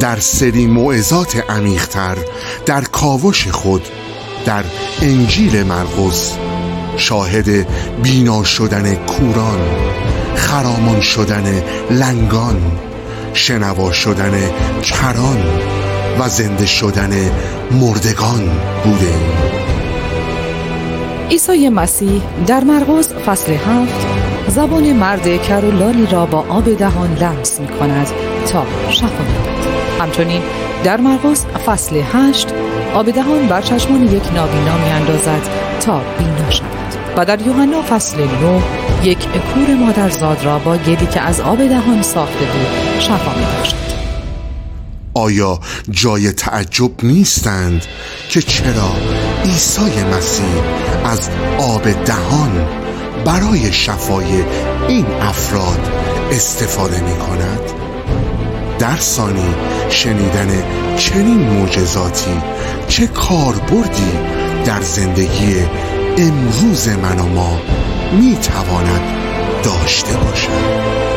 در سری موعظات عمیقتر در کاوش خود در انجیل مرقس. شاهد بینا شدن کوران خرامان شدن لنگان شنوا شدن کران و زنده شدن مردگان بوده عیسی مسیح در مرقس فصل هفت زبان مرد کرولاری را با آب دهان لمس می کند تا شفا همچنین در مرقس فصل هشت آب دهان بر چشمان یک نابینا می اندازد تا بینا شود و در یوحنا فصل نو یک کور مادرزاد را با گلی که از آب دهان ساخته بود شفا می آیا جای تعجب نیستند که چرا عیسی مسیح از آب دهان برای شفای این افراد استفاده می کند؟ در ثانی شنیدن چنین معجزاتی چه کاربردی در زندگی امروز من و ما می تواند داشته باشد.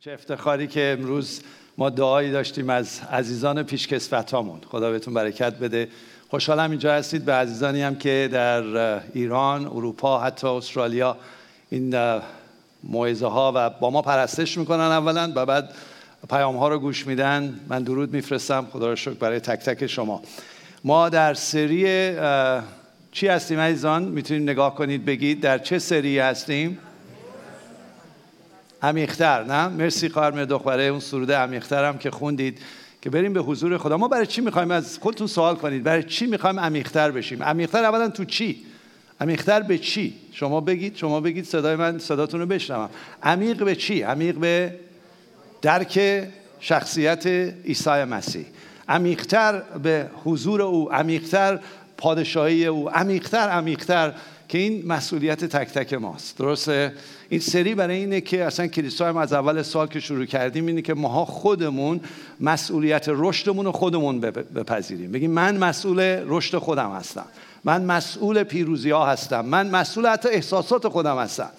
چه افتخاری که امروز ما دعایی داشتیم از عزیزان پیشکسوتامون. خدا بهتون برکت بده. خوشحالم اینجا هستید به عزیزانی هم که در ایران اروپا حتی استرالیا این موعظه ها و با ما پرستش می‌کنن اولا و بعد پیام ها رو گوش میدن. من درود میفرستم. خدا رو شکر برای تک تک شما. ما در سری چی هستیم عزیزان؟ می‌تونید نگاه کنید بگید در چه سری هستیم؟ عمیقتر نه؟ مرسی خواهر برای اون سروده عمیقتر هم که خوندید که بریم به حضور خدا. ما برای چی می‌خوایم از خودتون سوال کنید؟ برای چی می‌خوایم عمیقتر بشیم؟ عمیقتر اولا تو چی؟ عمیقتر به چی؟ شما بگید شما بگید صدای من صداتون رو بشنوم. عمیق به چی؟ عمیق به درک شخصیت عیسی مسیح. عمیقتر به حضور او عمیقتر پادشاهی او عمیقتر عمیقتر که این مسئولیت تک تک ماست. درسته؟ این سری برای اینه که اصلا کلیسا هم از اول سال که شروع کردیم اینه که ماها خودمون مسئولیت رشدمون رو خودمون بپذیریم. بگیم من مسئول رشد خودم هستم. من مسئول پیروزی ها هستم. من مسئول حتی احساسات خودم هستم.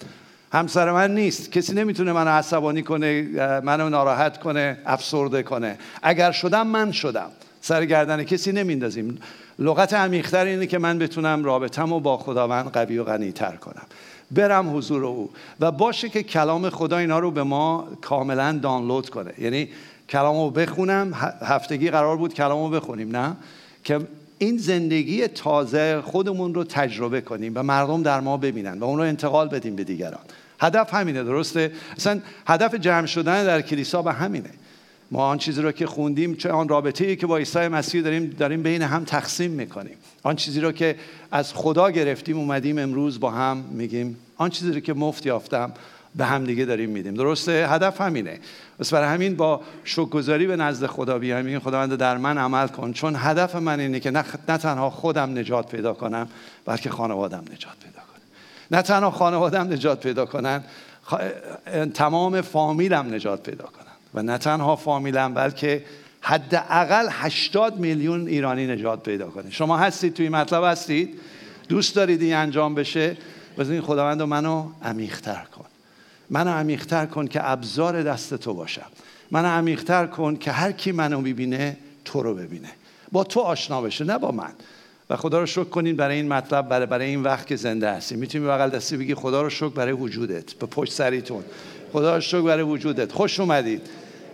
همسر من نیست. کسی نمی‌تونه منو عصبانی کنه منو ناراحت کنه افسرده کنه. اگر شدم من شدم. سر گردن کسی نمیندازیم. لغت عمیقتر اینه که من بتونم رابطم و با خداوند قوی و غنی تر کنم. برم حضور او و باشه که کلام خدا اینا رو به ما کاملا دانلود کنه. یعنی کلام رو بخونم هفتگی قرار بود کلام رو بخونیم نه؟ که این زندگی تازه خودمون رو تجربه کنیم و مردم در ما ببینن و اون رو انتقال بدیم به دیگران. هدف همینه درسته؟ اصلا هدف جمع شدن در کلیسا به همینه. ما آن چیزی رو که خوندیم چه آن رابطه ای که با عیسی مسیح داریم داریم بین هم تقسیم می‌کنیم. آن چیزی رو که از خدا گرفتیم اومدیم امروز با هم میگیم. آن چیزی رو که مفت یافتم به هم دیگه داریم میدیم. درسته؟ هدف همینه. بس برای همین با شکرگزاری به نزد خدا بیایم این خداوند در من عمل کن. چون هدف من اینه که نه, تنها خودم نجات پیدا کنم بلکه خانوادم نجات پیدا کنه. نه تنها خانوادم نجات پیدا کنن تمام فامیلم نجات پیدا کنن. و نه تنها فامیلم بلکه حداقل 80 میلیون ایرانی نجات پیدا کنه. شما هستید توی مطلب هستید؟ دوست دارید این انجام بشه؟ این خداوند منو عمیقتر کن. منو عمیقتر کن که ابزار دست تو باشم. منو عمیقتر کن که هر کی منو می‌بینه تو رو ببینه. با تو آشنا بشه نه با من. و خدا رو شکر کنین برای این مطلب برای, برای این وقت که زنده هستی. می‌تونی بغل دستی بگی خدا رو شکر برای وجودت به پشت سریتون. خدا شکر برای وجودت. خوش اومدید.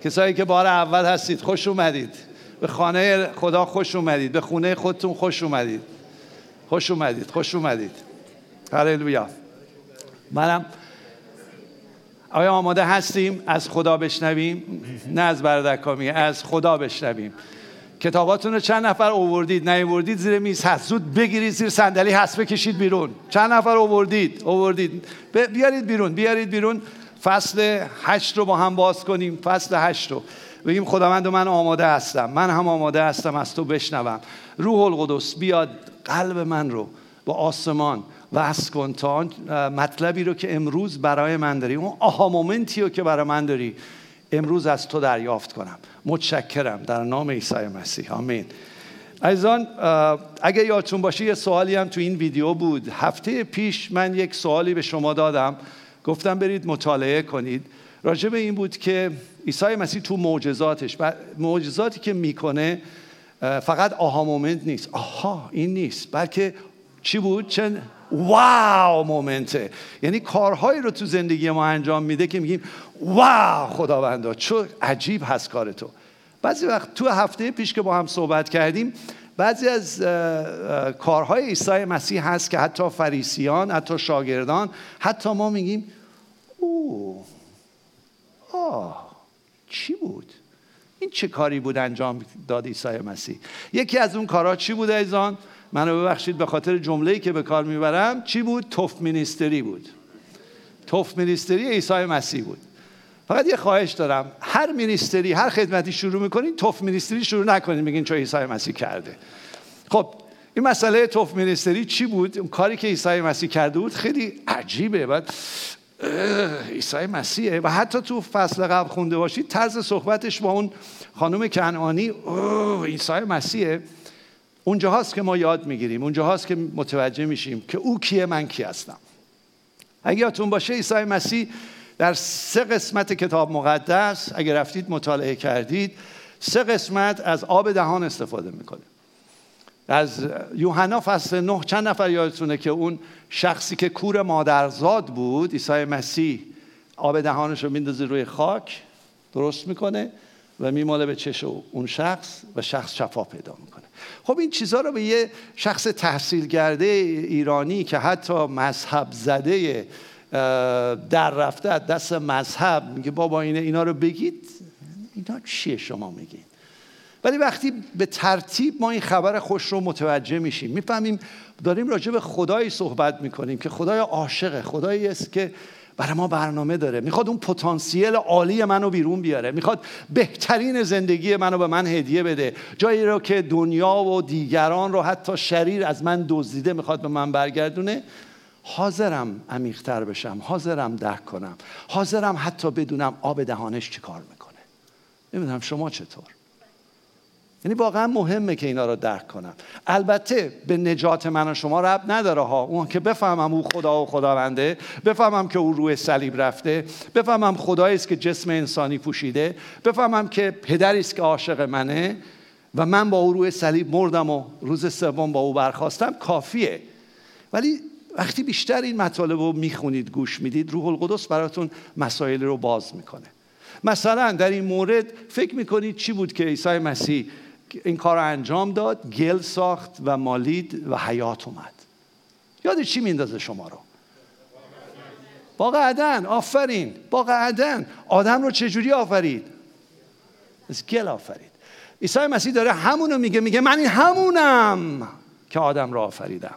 کسایی که بار اول هستید خوش اومدید. به خانه خدا خوش اومدید. به خونه خودتون خوش اومدید. خوش اومدید خوش اومدید. هللویا. منم آیا آماده هستیم؟ از خدا بشنویم؟ نه از بردکامی از خدا بشنویم. کتاباتون رو چند نفر اووردید اووردید زیر میز؟ هست. زود بگیرید زیر صندلی هست. بکشید بیرون. چند نفر اووردید؟ اووردید. بیارید بیرون بیارید بیرون. فصل هشت رو با هم باز کنیم. فصل هشت رو. بگیم خداوند من آماده هستم. من هم آماده هستم از تو بشنوم. روح القدس بیاد قلب من رو با آسمان وصل کن تا مطلبی رو که امروز برای من داری. اون آها مومنتی رو که برای من داری امروز از تو دریافت کنم. متشکرم. در نام عیسی مسیح. آمین. عزیزان اگه یادتون باشه یه سوالی هم تو این ویدیو بود. هفته پیش من یک سوالی به شما دادم. گفتم برید مطالعه کنید. راجع به این بود که عیسی مسیح تو معجزاتش معجزاتی که می‌کنه فقط آها مومنت نیست. آها این نیست. بلکه چی بود؟ چه واو مومنته. یعنی کارهایی رو تو زندگی ما انجام میده که میگیم واو خداوندا چه عجیب هست کار تو. بعضی وقت تو هفته پیش که با هم صحبت کردیم بعضی از کارهای عیسی مسیح هست که حتی فریسیان حتی شاگردان حتی ما میگیم او آه چی بود؟ این چه کاری بود انجام داد عیسی مسیح؟ یکی از اون کارها چی بود ایزان؟ منو ببخشید به خاطر جمله‌ای که به کار می‌برم چی بود؟ توف مینیستری بود. توف مینیستری عیسی مسیح بود. فقط یه خواهش دارم هر مینیستری هر خدمتی شروع می‌کنین توف مینیستری شروع نکنین بگین چه عیسی مسیح کرده. خب این مسئله توف مینیستری چی بود؟ اون کاری که عیسی مسیح کرده بود خیلی عجیبه. بعد عیسی مسیحه و حتی تو فصل قبل خونده باشید طرز صحبتش با اون خانم کنعانی عیسی مسیحه اونجا هاست که ما یاد می‌گیریم اونجا هاست که متوجه میشیم که او کیه من کی هستم. اگه یادتون باشه عیسی مسیح در سه قسمت کتاب مقدس اگر رفتید مطالعه کردید سه قسمت از آب دهان استفاده می‌کنه. از یوحنا فصل نه چند نفر یادتونه که اون شخصی که کور مادرزاد بود عیسی مسیح آب دهانش رو میندازه روی خاک درست می‌کنه و میماله به چش اون شخص و شخص شفا پیدا می‌کنه. خب این چیزها رو به یه شخص تحصیل کرده ایرانی که حتی مذهب زده در رفته از دست مذهب میگه بابا اینه اینا رو بگید. اینا چیه شما میگید؟ ولی وقتی به ترتیب ما این خبر خوش رو متوجه میشیم می‌فهمیم داریم راجع به خدایی صحبت می‌کنیم که خدای عاشقه خدایی است که برای ما برنامه داره. می‌خواد اون پتانسیل عالی منو بیرون بیاره. می‌خواد بهترین زندگی منو به من هدیه بده. جایی رو که دنیا و دیگران رو حتی شریر از من دزدیده می‌خواد به من برگردونه حاضرم عمیقتر بشم حاضرم درک کنم حاضرم حتی بدونم آب دهانش چی کار می‌کنه. نمی‌دونم شما چطور؟ یعنی واقعا مهمه که اینا رو درک کنم. البته به نجات من و شما رب نداره ها. اون که بفهمم او خدا و خداونده بفهمم که او روی صلیب رفته بفهمم خدایی است که جسم انسانی پوشیده بفهمم که پدری است که عاشق منه و من با او روی صلیب مردم و روز سوم با او برخواستم کافیه. ولی وقتی بیشتر این مطالب رو می‌خونید گوش می‌دید روح القدس براتون مسائل رو باز می‌کنه. مثلا در این مورد فکر می‌کنید چی بود که عیسی مسیح این کار رو انجام داد گل ساخت و مالید و حیات اومد. یاد چی میندازه شما رو؟ باغ عدن آفرین باغ عدن. آدم رو چجوری آفرید؟ از گل آفرید. عیسی مسیح داره همونو میگه میگه من این همونم که آدم رو آفریدم.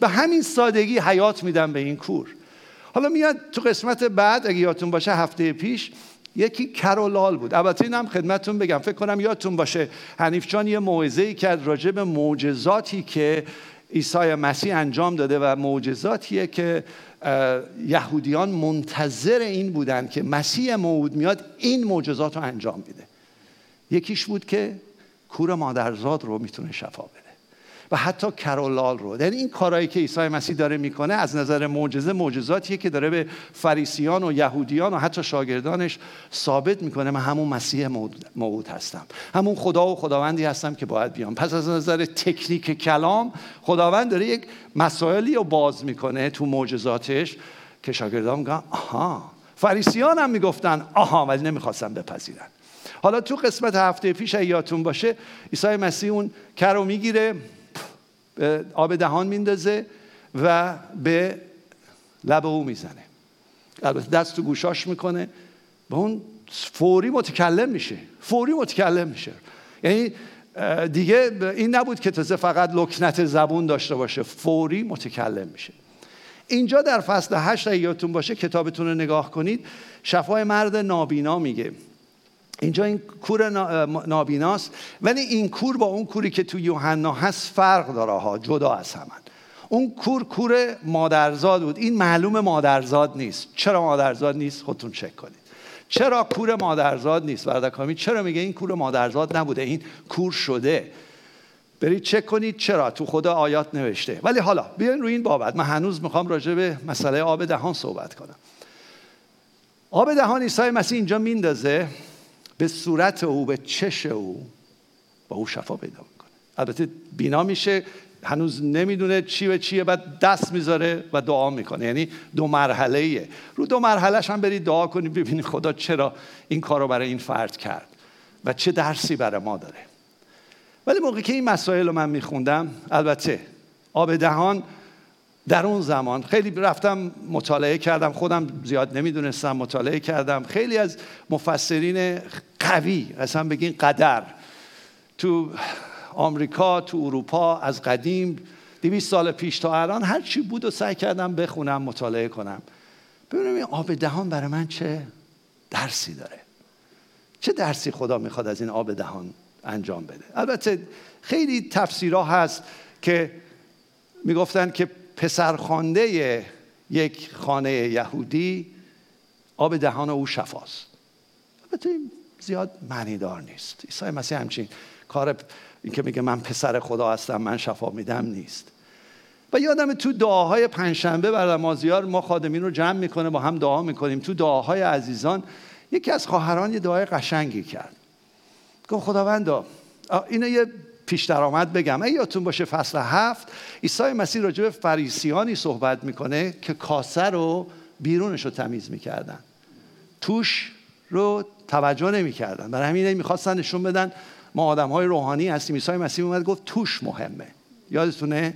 به همین سادگی حیات میدم به این کور. حالا میاد تو قسمت بعد اگه یادتون باشه هفته پیش یکی کرولال بود. البته اینم خدمتتون بگم. فکر کنم یادتون باشه حنیف جان یه موعظه ای کرد راجع به معجزاتی که عیسی مسیح انجام داده و معجزاتیه که یهودیان منتظر این بودن که مسیح موعود میاد این معجزات رو انجام میده یکیش بود که کور مادرزاد رو می‌تونه شفا بده. و حتی کرولال رو. یعنی این کارهایی که عیسی مسیح داره می‌کنه از نظر معجزه معجزاتیه که داره به فریسیان و یهودیان و حتی شاگردانش ثابت می‌کنه. من همون مسیح موعود هستم. همون خدا و خداوندی هستم که باید بیام. پس از نظر تکنیک کلام خداوند داره یک مسائلی رو باز می‌کنه تو معجزاتش که شاگردان میگن آها. فریسیان هم می‌گفتن آها. ولی نمی‌خواستن بپذیرن. حالا تو قسمت هفته پیش یادتون باشه عیسی مسیح اون کرو می‌گیره. آب دهان میندازه و به لب او می‌زنه. البته دست تو گوشاش می‌کنه. به اون فوری متکلم میشه. فوری متکلم میشه. یعنی دیگه این نبود که تازه فقط لکنت زبون داشته باشه. فوری متکلم میشه. اینجا در فصل هشت یادتون باشه کتابتون رو نگاه کنید شفای مرد نابینا میگه. اینجا این کور نابیناست. ولی این کور با اون کوری که تو یوحنا هست فرق داره ها جدا از همن. اون کور کور مادرزاد بود. این معلوم مادرزاد نیست. چرا مادرزاد نیست؟ خودتون چک کنید. چرا کور مادرزاد نیست؟ بردکامی چرا میگه این کور مادرزاد نبوده؟ این کور شده. برید چک کنید چرا؟ تو خدا آیات نوشته. ولی حالا بیاین روی این بابت. من هنوز می‌خوام راجع به مسئله آب دهان صحبت کنم. آب دهان عیسی مسیح اینجا میندازه. به صورت او به چش او با او شفا پیدا می‌کنه. البته بینا میشه هنوز نمی‌دونه چی به چیه بعد دست می‌ذاره و دعا می‌کنه. یعنی دو مرحله ایه رو دو مرحلهش هم برید دعا کنید ببینید خدا چرا این کار رو برای این فرد کرد و چه درسی برای ما داره. ولی موقعی که این مسائل رو من میخوندم البته آب دهان در اون زمان خیلی رفتم مطالعه کردم خودم زیاد نمی‌دونستم مطالعه کردم. خیلی از مفسرین قوی اصلا بگین قدر. تو آمریکا تو اروپا از قدیم دویست سال پیش تا الان هر چی بود و سعی کردم بخونم مطالعه کنم. ببینم این آب دهان برای من چه درسی داره. چه درسی خدا می‌خواد از این آب دهان انجام بده. البته خیلی تفسیرها هست که می‌گفتن که پسرخوانده یک خانه یهودی آب دهان او شفاست. البته زیاد معنیدار نیست. عیسی مسیح همچین کار این که میگه من پسر خدا هستم من شفا میدم نیست. و یادم تو دعاهای پنجشنبه بر نمازیار ما خادمین رو جمع می‌کنه با هم دعا می‌کنیم. تو دعاهای عزیزان یکی از خواهران یه دعای قشنگی کرد. گفت خداوندا اینو یه پیش درآمد بگم. ای یادتون باشه فصل هفت عیسی مسیح راجع به فریسیانی صحبت می‌کنه که کاسه رو بیرونش رو تمیز می‌کردن. توش رو توجه نمی‌کردن. برای همین می‌خواستن نشون بدن ما آدم های روحانی هستیم. عیسی مسیح اومد گفت توش مهمه. یادتونه؟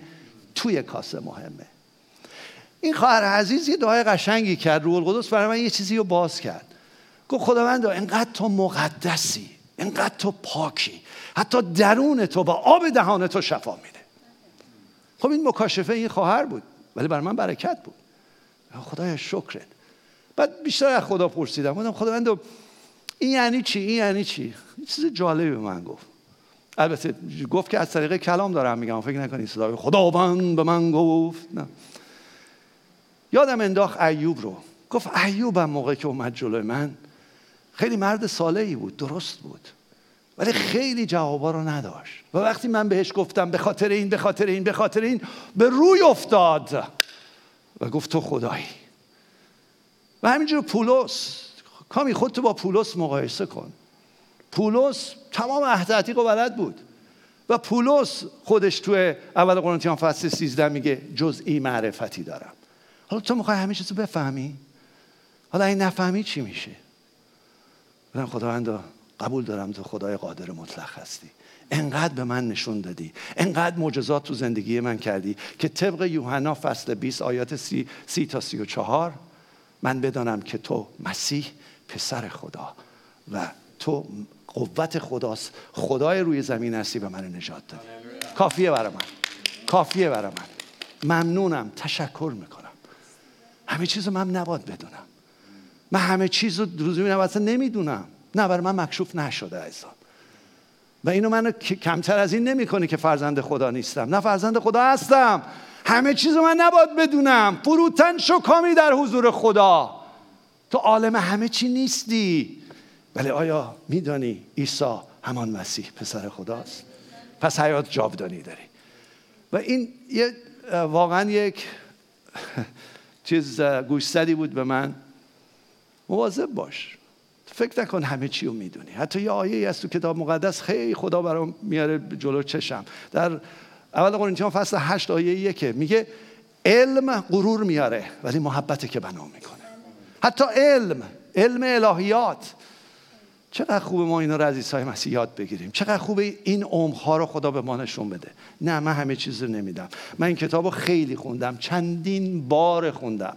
توی کاسه مهمه. این خواهر عزیز یه دعای قشنگی کرد. روح القدس برای من یه چیزی رو باز کرد. گفت خداوند انقدر تو مقدسی انقدر تو پاکی. حتی درون تو با آب دهان تو شفا میده. خب این مکاشفه این خواهر بود ولی برای من برکت بود. خدای شکرت. بعد بیشتر از خدا پرسیدم. گفتم خداوند این یعنی چی؟ این یعنی چی؟ چیز جالبی به من گفت. البته گفت که از طریق کلام دارم میگم. فکر نکنید صدا خداوند به من گفت. نه. یادم انداخت ایوب رو. گفت ایوبم موقع که اومد جلوی من خیلی مرد صالحی بود درست بود. ولی خیلی جوابا رو نداشت. و وقتی من بهش گفتم به خاطر این به خاطر این به خاطر این به روی افتاد. و گفت تو خدایی. و همینجور پولس. کامی خودتو با پولس مقایسه کن. پولس تمام عهد و بلد بود. و پولس خودش تو اول قرنتیان فصل 13 میگه جزئی معرفتی دارم. حالا تو می‌خوای همه چیزو بفهمی؟ حالا این نفهمی چی میشه؟ بودم خداوند قبول دارم تو خدای قادر مطلق هستی. انقدر به من نشون دادی. انقدر معجزات تو زندگی من کردی که طبق یوحنا فصل 20 آیات سی, سی تا سی و چهار من بدانم که تو مسیح پسر خدا و تو قوت خداست. خدای روی زمین هستی و من نجات دادی. کافیه برای من. کافیه برای من. ممنونم. تشکر می‌کنم. همه چیز من نباد بدونم. من همه چیز رو روز می‌بینم اصلا نمی‌دونم. نه برای من مکشوف نشده ایزان و اینو من کمتر از این نمی‌کنه که فرزند خدا نیستم. نه فرزند خدا هستم. همه چیز من نباید بدونم. فروتن شکامی در حضور خدا. تو عالم همه چی نیستی. ولی آیا میدانی عیسی همان مسیح پسر خداست؟ پس حیات جاودانی داری. و این یه واقعا یک چیز گوشزدی بود به من. مواظب باش. فکر نکن همه چی رو می‌دونی. حتی یه آیه از تو کتاب مقدس خیلی خدا برام میاره جلو چشم. در اول قرنتیان فصل 8 آیه یکه. میگه علم غرور میاره ولی محبت که بنا می‌کنه. حتی علم علم الهیات. چقدر خوبه ما اینا رو از عیسی مسیح یاد بگیریم. چقدر خوبه این عمقها رو خدا به ما نشون بده. نه من همه چیز رو نمیدم من این کتاب رو خیلی خوندم. چندین بار خوندم.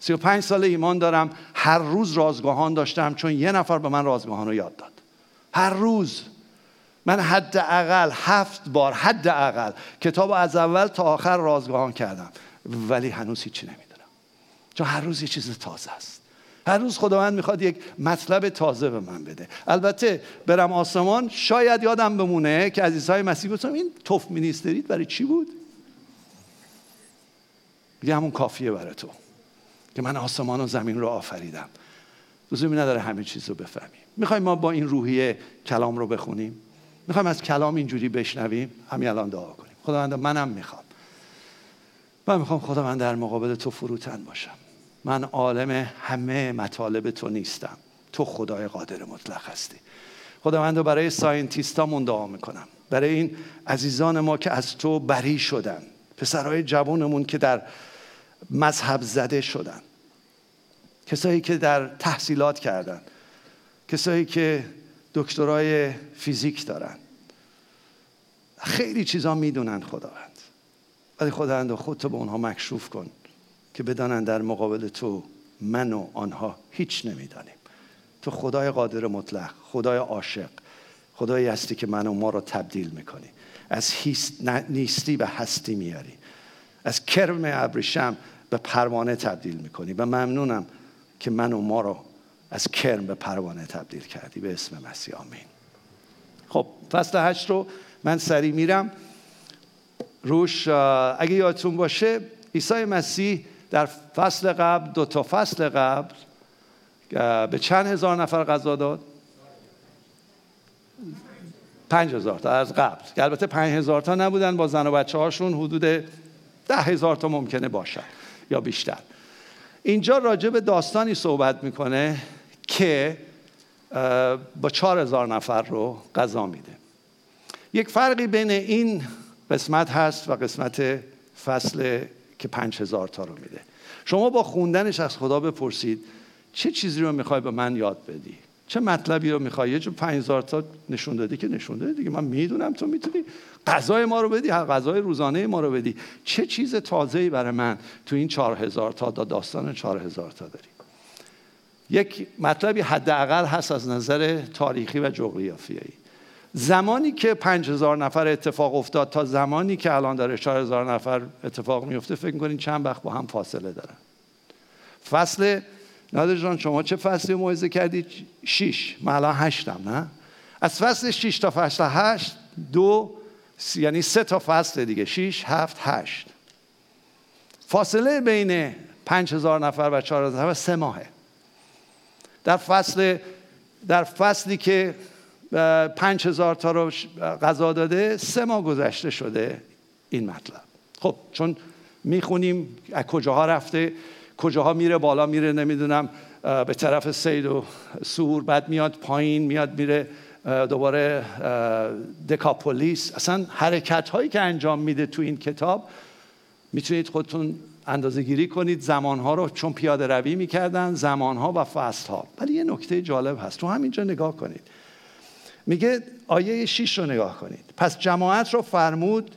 سی و پنج سال ایمان دارم. هر روز رازگاهان داشتم چون یه نفر به من رازگاهان رو یاد داد. هر روز. من حداقل هفت بار حداقل کتاب از اول تا آخر رازگاهان کردم. ولی هنوز هیچی نمی‌دونم. چون هر روز یه چیز تازه است. هر روز خداوند می‌خواد یک مطلب تازه به من بده. البته برم آسمان شاید یادم بمونه که عزیزهای مسیح گفتم این توف مینیستریت برای چی بود؟ دیگه همون کافیه برای تو که من آسمان و زمین رو آفریدم. لزومی نداره همه چیز رو بفهمیم. می‌خوایم ما با این روحیه کلام رو بخونیم؟ می‌خوایم از کلام اینجوری بشنویم همین الان دعا کنیم. خداوند منم می‌خوام. من می‌خوام خداوند در مقابل تو فروتن باشم. من عالم همه مطالب تو نیستم. تو خدای قادر مطلق هستی. خداوند برای ساینتیستامون دعا می‌کنم. برای این عزیزان ما که از تو بری شدن. پسرهای جوانمون که در مذهب زده شدن. کسایی که در تحصیلات کردن. کسایی که دکترای فیزیک دارن. خیلی چیزا می‌دونن خداوند. ولی خداوند خودتو به اونها مکشوف کن که بدانن در مقابل تو من و آنها هیچ نمی‌دانیم. تو خدای قادر مطلق خدای عاشق خدایی هستی که من و ما رو تبدیل می‌کنی. از نیستی به هستی میاری از کرم ابریشم به پروانه تبدیل می‌کنی. و ممنونم که من و ما رو از کرم به پروانه تبدیل کردی. به اسم مسیح آمین. خب فصل هشت رو من سریع میرم. روش اگه یادتون باشه عیسی مسیح در فصل قبل دو تا فصل قبل به چند هزار نفر غذا داد؟ پنج هزار تا از قبل. البته پنج هزار تا نبودن با زن و بچه هاشون حدود ده هزار تا ممکنه باشد یا بیشتر. اینجا راجع به داستانی صحبت می‌کنه. که با چهار هزار نفر رو غذا میده. یک فرقی بین این قسمت هست و قسمت فصل که پنج هزار تا رو میده. شما با خوندنش از خدا بپرسید چه چیزی رو می‌خوای به من یاد بدی؟ چه مطلبی رو می‌خوای؟ یه جو هزار تا نشون دادی که نشون دادی دیگه. من می‌دونم تو می‌تونی غذای ما رو بدی غذای روزانه ما رو بدی. چه چیز تازه‌ای برای من تو این چهار هزار تا داستان چهار هزار تا داری؟ یک مطلبی حداقل هست از نظر تاریخی و جغرافیایی. زمانی که پنج هزار نفر اتفاق افتاد تا زمانی که الان داره چهار هزار نفر اتفاق میفته فکر می‌کنین چند وقت با هم فاصله دارن فصل نادر جان شما چه فصلی موعظه کردید؟ شیش. من الان هشتم نه؟ از فصل شیش تا فصل هشت دو یعنی سه تا فصل دیگه. شیش هفت هشت. فاصله بین پنج هزار نفر و چهار هزار نفر سه ماهه. در فصل در فصلی که پنج هزار تا رو غذا داده سه ماه گذشته شده این مطلب. خب چون می‌خونیم از کجاها رفته کجاها میره بالا میره نمی‌دونم به طرف سید و سور بعد میاد پایین میاد میره دوباره دکاپولیس. اصلا حرکت هایی که انجام میده تو این کتاب می‌تونید خودتون اندازه گیری کنید. زمانها رو چون پیاده روی می‌کردن زمانها و فصل ها ولی یه نکته جالب هست. تو همینجا نگاه کنید. میگه آیه 6 رو نگاه کنید. پس جماعت رو فرمود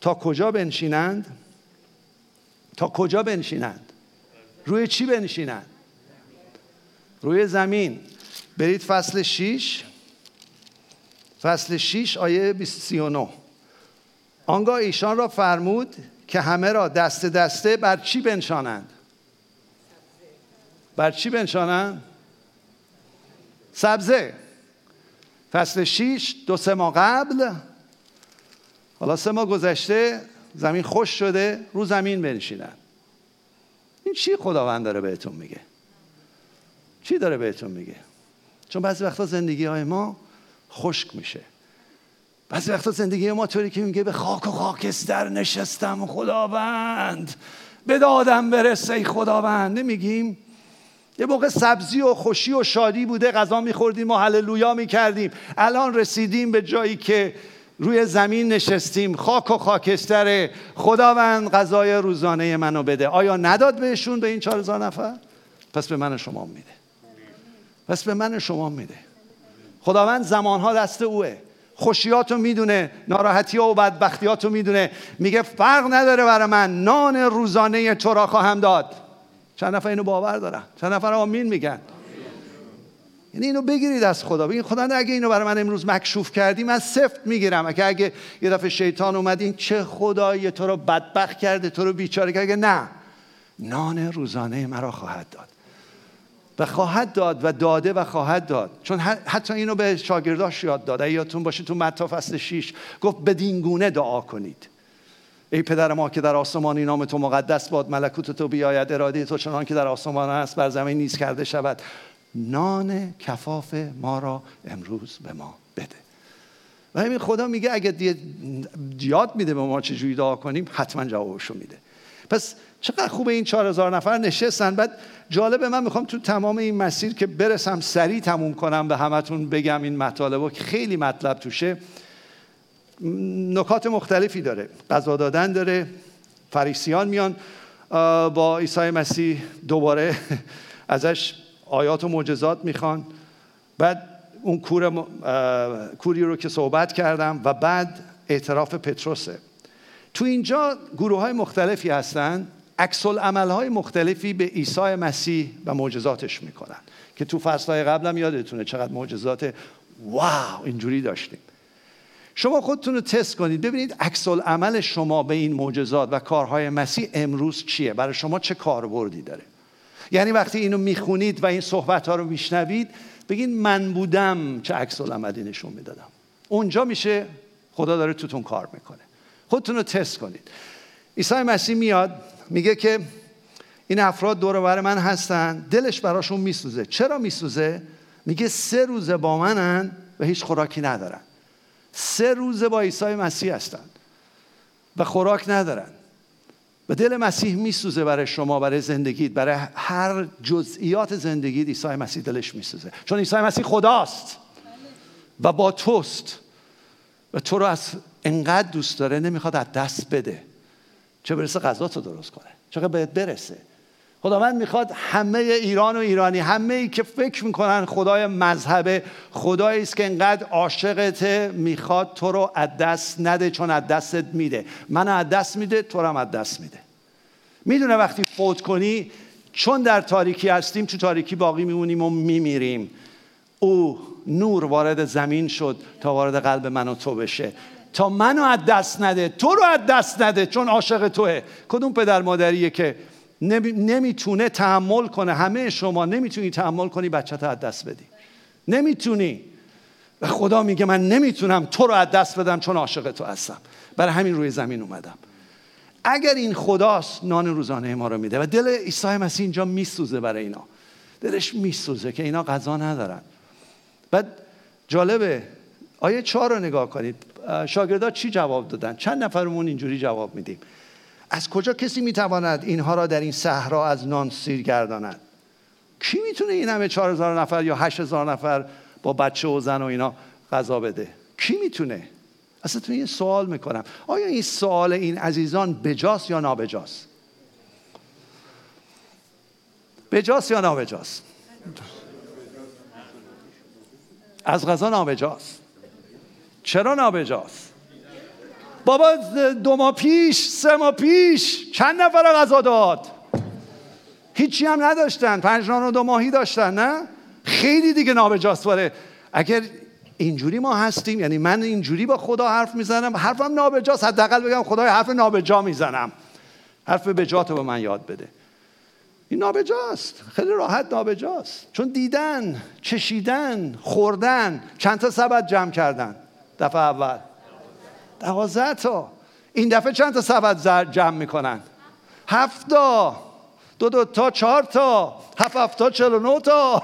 تا کجا بنشینند؟ تا کجا بنشینند؟ روی چی بنشینند؟ روی زمین. برید فصل 6 فصل 6 آیه 39 آنگاه ایشان را فرمود که همه را دست دسته بر چی بنشانند؟ بر چی بنشانند؟ سبزه. فصل 6 دو سه ماه قبل. حالا سه ماه گذشته زمین خوش شده رو زمین بنشینن. این چی خداوند داره بهتون میگه؟ چی داره بهتون میگه؟ چون بعضی وقتا زندگی های ما خشک میشه. بعضی وقتا زندگی ما طوری که میگه به خاک و خاکستر نشستم خداوند. به دادم برسه خداوند. نمیگیم؟ یه موقع سبزی و خوشی و شادی بوده غذا میخوردیم و هللویا می‌کردیم. الان رسیدیم به جایی که روی زمین نشستیم. خاک و خاکستر خداوند غذای روزانه منو بده. آیا نداد بهشون به این چهار نفر؟ پس به من شما میده. پس به من شما میده. خداوند زمانها دست اوه. خوشیاتو می‌دونه ناراحتی و بدبختیاتو می‌دونه. میگه فرق نداره برای من نان روزانه تو را خواهم داد. چند نفر اینو باور دارن؟ چند نفر آمین میگن. یعنی اینو بگیرید از خدا. بگید خدا اگه اینو برای من امروز مکشوف کردی من سفت می‌گیرم. اگه اگه یه دفعه شیطان اومد این چه خدایی تو رو بدبخت کرده تو رو بیچاره کرده. نه. نان روزانه مرا خواهد داد. و خواهد داد و داده و خواهد داد. چون حتی اینو به شاگرداش یاد داد. یادتون باشه تو متا فصل 6 گفت بدین گونه دعا کنید. ای پدر ما که در آسمانی نام تو مقدس باد ملکوت تو بیاید اراده تو چنان که در آسمان است بر زمین نیز کرده شود. نان کفاف ما را امروز به ما بده. و همین خدا میگه اگه یاد میده به ما چجوری دعا کنیم حتما جوابشو میده. پس چقدر خوبه این چهار هزار نفر نشستن. بعد جالبه من می‌خوام تو تمام این مسیر که برسم سریع تموم کنم به همتون بگم این مطالب که خیلی مطلب توشه. نکات مختلفی داره. قضا دادن داره. فریسیان میان. با عیسی مسیح دوباره ازش آیات و معجزات می‌خوان. بعد اون کور کوری رو که صحبت کردم و بعد اعتراف پتروسه. تو اینجا گروه های مختلفی هستن. عکس های مختلفی به عیسی مسیح و معجزاتش می‌کنن که تو فصل های قبلم یادتونه چقدر معجزات واو اینجوری داشتیم. شما خودتون رو تست کنید ببینید عکس عمل شما به این معجزات و کارهای مسیح امروز چیه؟ برای شما چه کاربردی داره؟ یعنی وقتی اینو می‌خونید و این صحبت ها رو میشنوید بگین من بودم چه عکس عملی نشون می‌دادم. اونجا میشه خدا داره توتون کار می‌کنه. خودتون رو تست کنید. عیسی مسیح میاد میگه که این افراد دور بر من هستن دلش براشون میسوزه. چرا میسوزه؟ میگه سه روزه با منن و هیچ خوراکی ندارن. سه روزه با عیسی مسیح هستن و خوراک ندارن. و دل مسیح میسوزه برای شما برای زندگیت برای هر جزئیات زندگیت عیسی مسیح دلش میسوزه. چون عیسی مسیح خداست و با توست. و تو رو از انقدر دوست داره نمی‌خواد از دست بده. چه برسه غذا تو درست کنه. چقدر بهت برسه. خداوند می‌خواد همه ایران و ایرانی همه ای که فکر می‌کنن خدای مذهب خدایی است که انقدر عاشقت می‌خواد تو رو از دست نده چون از دستت میده. من از دست میده تو رو هم از دست میده. می‌دونه وقتی فوت کنی چون در تاریکی هستیم تو تاریکی باقی میمونیم و میمیریم. او نور وارد زمین شد تا وارد قلب من و تو بشه. تا منو از دست نده تو رو از دست نده چون عاشق توه. کدوم پدر مادریه که نمی‌تونه تحمل کنه؟ همه شما نمی‌تونی تحمل کنی بچه از دست بدی. نمی‌تونی. و خدا میگه من نمی‌تونم تو رو از دست بدم چون عاشق تو هستم. برای همین روی زمین اومدم. اگر این خداست نان روزانه ما رو میده. و دل عیسی مسیح اینجا میسوزه برای اینا. دلش میسوزه که اینا غذا ندارن. بعد جالبه آیه چهار رو نگاه کنید. شاگردا چی جواب دادن؟ چند نفرمون اینجوری جواب میدیم؟ از کجا کسی می‌تواند اینها را در این صحرا از نان سیر گرداند؟ کی می‌تونه این همه چهار هزار نفر یا هشت هزار نفر با بچه و زن و اینا غذا بده؟ کی می‌تونه؟ اصلا تو یه سوال می‌کنم. آیا این سوال این عزیزان بجاست یا نابجاست؟ بجاست یا نابجاست؟ از غذا نابجاست. چرا نابجاست؟ بابا دو ماه پیش سه ماه پیش چند نفر غذا داد؟ هیچی هم نداشتن پنج و دو ماهی داشتن نه؟ خیلی دیگه نابجاست باره اگر اینجوری ما هستیم یعنی من اینجوری با خدا حرف می‌زنم حرفم نابجاست. حداقل بگم خدای حرف نابجا می‌زنم. حرف بجات رو به من یاد بده. این نابجاست. خیلی راحت نابجاست. چون دیدن چشیدن خوردن چند تا سبد جمع کردن. دفعه اول. دوازده تا. این دفعه چند تا سبد جمع می‌کنن؟ هفتا دو دو تا چهار تا. هفت هفت تا چلو نو تا.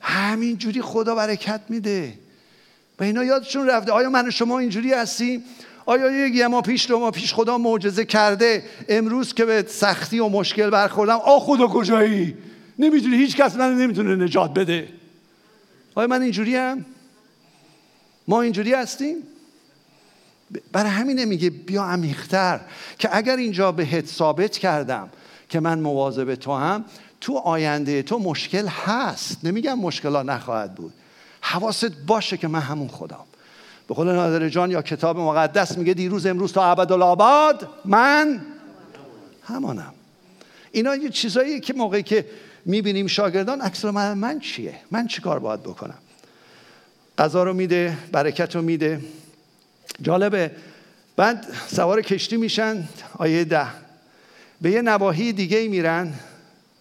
همینجوری خدا برکت میده. و اینا یادشون رفته. آیا من و شما اینجوری هستیم؟ آیا یک ما پیش دو ما پیش خدا معجزه کرده امروز که به سختی و مشکل برخوردم؟ آ خدا کجایی؟ نمی‌تونی هیچ کس من نمی‌تونه نجات بده. آیا من اینجوری هم؟ ما اینجوری هستیم؟ برای همینه میگه بیا عمیقتر که اگر اینجا بهت ثابت کردم که من مواظب تو هم تو آینده تو مشکل هست. نمیگم مشکل ها نخواهد بود. حواست باشه که من همون خودم. به قول نادر جان یا کتاب مقدس میگه دیروز امروز تا ابدالآباد من همانم. اینا یه چیزایی که موقعی که می‌بینیم شاگردان عکس من, من چیه؟ من چیکار باید بکنم؟ غذا رو میده برکت رو میده. جالبه. بعد سوار کشتی میشن آیه ده. به یه نواحی دیگه میرن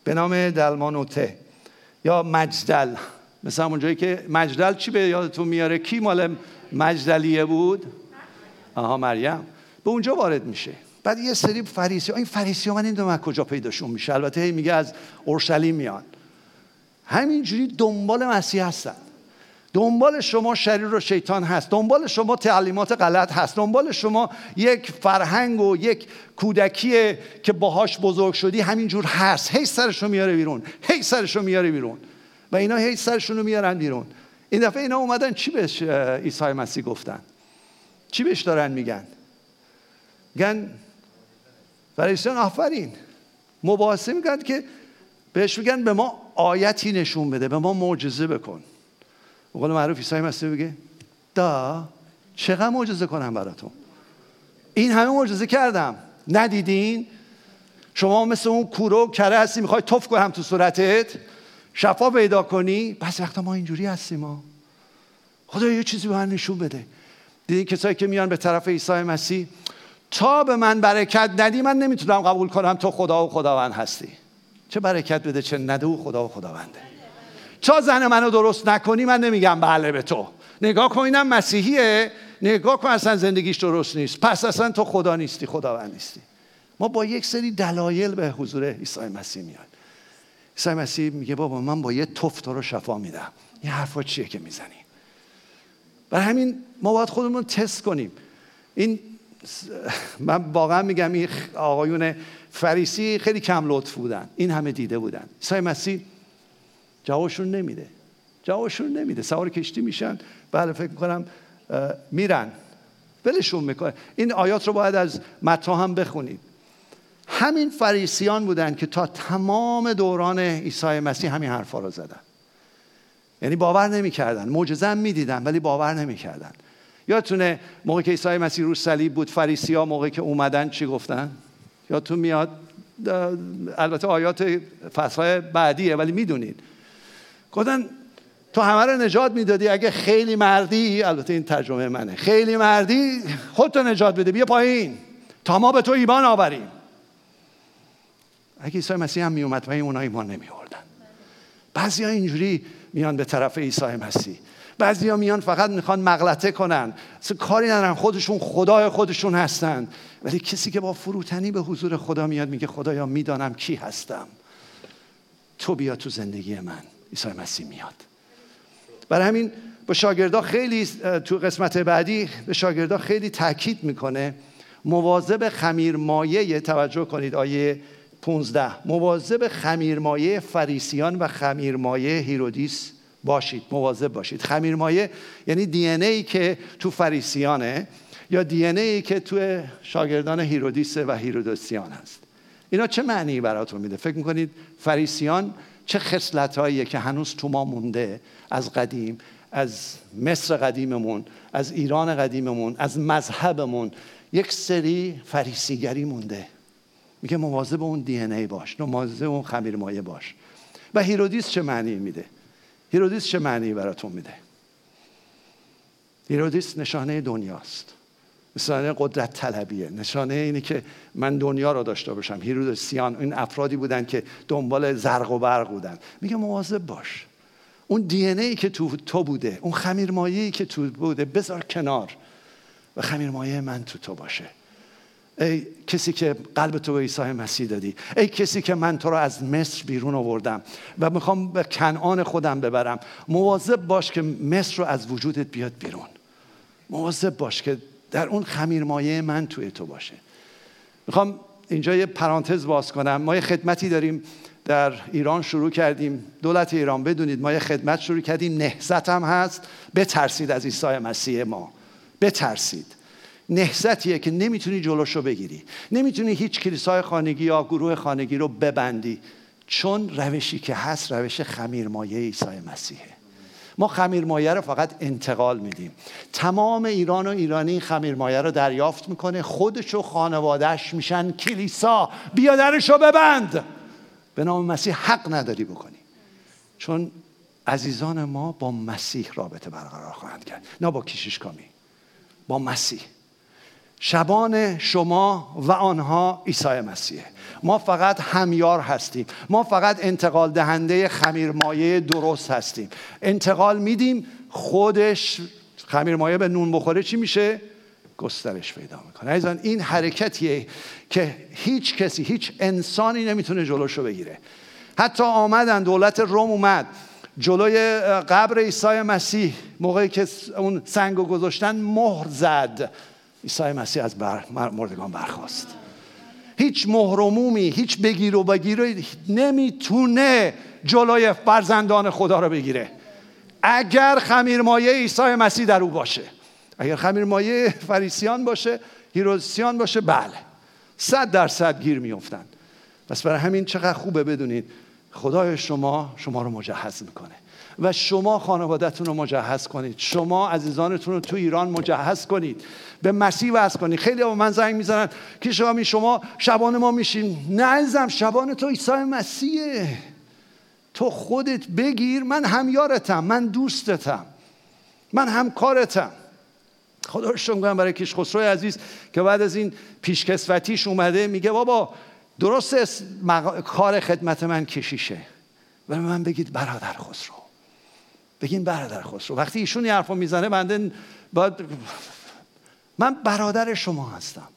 به نام دلمانوته یا مجدل. مثل همون جایی که مجدل چی به یادتون میاره؟ کی مال مجدلیه بود؟ آها مریم. به اونجا وارد میشه. بعد یه سری فریسی این فریسی ها من این من کجا پیداشون میشه. البته میگه از اورشلیم میان. همینجوری دنبال مسیح هستن. دنبال شما شریر و شیطان هست دنبال شما تعلیمات غلط هست دنبال شما یک فرهنگ و یک کودکی که باهاش بزرگ شدی همینجور هست. هی سرشو میاره بیرون هی سرشو میاره بیرون. و اینا هی سرشون رو میارن بیرون. این دفعه اینا اومدن چی بهش عیسی مسیح گفتن؟ چی بهش دارن میگن؟ گن فریسیان آفرین. مباحثه میگن که بهش میگن به ما آیتی نشون بده به ما معجزه بکن. به قول معروف عیسی مسیح بگه دا چقدر معجزه کنم براتون؟ این همه معجزه کردم. ندیدین؟ شما مثل اون کورو کره هستی می‌خوای توف کنم تو صورتت؟ شفا پیدا کنی؟ بس وقتا ما اینجوری هستیم ما. خدا یه چیزی به من نشون بده. دیدی کسایی که میان به طرف عیسی مسیح تا به من برکت ندی من نمی‌تونم قبول کنم تو خدا و خداوند هستی. چه برکت بده چه نده و خدا و خداونده. تا زن منو درست نکنی من نمیگم بله به تو. نگاه کن اینم مسیحیه. نگاه کن اصلا زندگیش درست نیست. پس اصلا تو خدا نیستی خداوند نیستی. ما با یک سری دلایل به حضور عیسی مسیح میاد. عیسی مسیح میگه بابا من با یه توف تو رو شفا میدم. این حرفا چیه که می‌زنی؟ برای همین ما باید خودمون تست کنیم. این من واقعا میگم این آقایون فریسی خیلی کم لطف بودن. این همه دیده بودن. عیسی مسیح جوابشون نمیده. جوابشون نمیده. سوار کشتی میشن. بله فکر می‌کنم میرن. ولشون می‌کنه. این آیات رو باید از متا هم بخونید. همین فریسیان بودن که تا تمام دوران عیسی مسیح همین حرفا رو زدن. یعنی باور نمی‌کردن. معجزه می‌دیدن ولی باور نمی‌کردن. یادتونه موقعی که عیسی مسیح رو صلیب بود ها موقعی که اومدن چی گفتن؟ یادتون میاد؟ البته آیات فصلهای بعدیه ولی می‌دونید. گفتن تو همه رو نجات می‌دادی اگه خیلی مردی البته این ترجمه منه خیلی مردی خودتو نجات بده بیا پایین. تا ما به تو ایمان آوریم. اگه عیسی مسیح هم میومد و اونا ایمان نمی آوردن بعضی ها اینجوری میان به طرف عیسی مسیح. بعضی ها میان فقط می‌خوان مغلطه کنن. کاری ندارن خودشون خدای خودشون هستن. ولی کسی که با فروتنی به حضور خدا میاد میگه خدایا می‌دانم کی هستم. تو بیا تو زندگی من. عیسی مسیح میاد. برای همین با شاگردا خیلی تو قسمت بعدی به شاگردا خیلی تاکید می‌کنه. مواظب خمیر مایه توجه کنید آیه 15 مواظب خمیرمایه فریسیان و خمیرمایه هیرودیس باشید. مواظب باشید. خمیرمایه یعنی DNA ای که تو فریسیانه یا DNA ای که تو شاگردان هیرودیس و هیرودوسیان هست. اینا چه معنی براتون میده؟ فکر می‌کنید فریسیان چه خصلت که هنوز تو ما مونده از قدیم از مصر قدیممون از ایران قدیممون از مذهبمون؟ یک سری فریسیگری مونده. میگه مواظب اون DNA باش مواظب اون خمیر مایه باش. و هیرودیس چه معنی میده؟ هیرودیس چه معنی براتون میده؟ هیرودیس نشانه دنیاست. نشانه قدرت طلبیه. نشانه اینه که من دنیا رو داشته باشم. هیرودیسیان این افرادی بودن که دنبال زرق و برق بودن. میگه مواظب باش. اون دی ای که تو تو بوده اون خمیر که تو بوده بذار کنار. و خمیر مایه من تو تو باشه. ای کسی که قلب تو به عیسی مسیح دادی. ای کسی که من تو رو از مصر بیرون آوردم و می‌خوام به کنعان خودم ببرم. مواظب باش که مصر رو از وجودت بیاد بیرون. مواظب باش که در اون خمیرمایه من توی تو باشه. می‌خوام اینجا یه پرانتز باز کنم. ما یه خدمتی داریم در ایران شروع کردیم. دولت ایران بدونید ما یه خدمت شروع کردیم. نهزت هم هست. بترسید از عیسی مسیح ما. بترسید. نهزتیه که نمی‌تونی جلوشو بگیری. نمی‌تونی هیچ کلیسای خانگی یا گروه خانگی رو ببندی. چون روشی که هست روش خمیرمایه عیسی مسیحه. ما خمیرمایه رو فقط انتقال میدیم. تمام ایران و ایرانی خمیرمایه رو دریافت می‌کنه. خودش و خانوادهش میشن کلیسا. بیا درشو ببند. به نام مسیح حق نداری بکنی. چون عزیزان ما با مسیح رابطه برقرار خواهند کرد. نه با کشیش کامی با مسیح. شبان شما و آنها عیسی مسیحه ما فقط همیار هستیم. ما فقط انتقال دهنده خمیرمایه درست هستیم. انتقال میدیم خودش خمیرمایه به نون بخوره چی میشه؟ گسترش پیدا می‌کنه. عزیزان این حرکتیه که هیچ کسی هیچ انسانی نمی‌تونه جلوشو بگیره. حتی آمدن دولت روم اومد. جلوی قبر عیسی مسیح موقعی که اون سنگ گذاشتن مهر زد. عیسی مسیح از بر مردگان برخواست هیچ مهرمومی هیچ بگیر و بگیر نمی‌تونه جلوی فرزندان خدا رو بگیره. اگر خمیرمایه عیسی مسیح در او باشه اگر خمیرمایه فریسیان باشه هیروسیان باشه بله صد درصد گیر میفتن پس برای همین چقدر خوبه بدونید خدای شما شما رو مجهز می‌کنه. و شما خانوادهتون رو مجهز کنید. شما عزیزانتون رو تو ایران مجهز کنید. به مسیح وز کنید. خیلی با من زنگ می‌زنن که شما شما شبان ما میشین. نه عزیزم شبان تو عیسی مسیحه تو خودت بگیر. من همیارتم. من دوستتم. من همکارتم. خدا رو شکر برای کیش خسرو عزیز که بعد از این پیشکسوتیش اومده میگه بابا درست کار خدمت من کشیشه. و من بگید برادر خسرو. بگین برادر خسرو وقتی ایشون این حرفو می‌زنه بنده باید من برادر شما هستم.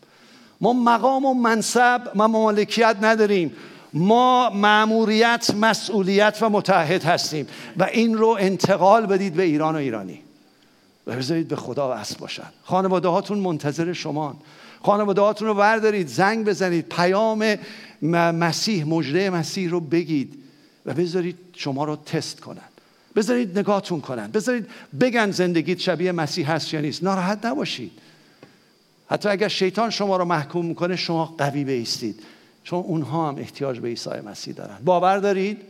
ما مقام و منصب ما مالکیت نداریم. ما معموریت مسئولیت و متحد هستیم و این رو انتقال بدید به ایران و ایرانی. و بذارید به خدا وصل باشن. خانواده هاتون منتظر شما خانواده هاتون رو بردارید زنگ بزنید پیام مسیح مجده مسیح رو بگید و بذارید شما رو تست کنن. بذارید نگاهتون کنن. بذارید بگن زندگیت شبیه مسیح هست یا نیست. ناراحت نباشید. حتی اگر شیطان شما رو محکوم می‌کنه شما قوی بیستید. چون اونها هم احتیاج به عیسی مسیح دارن. باور دارید؟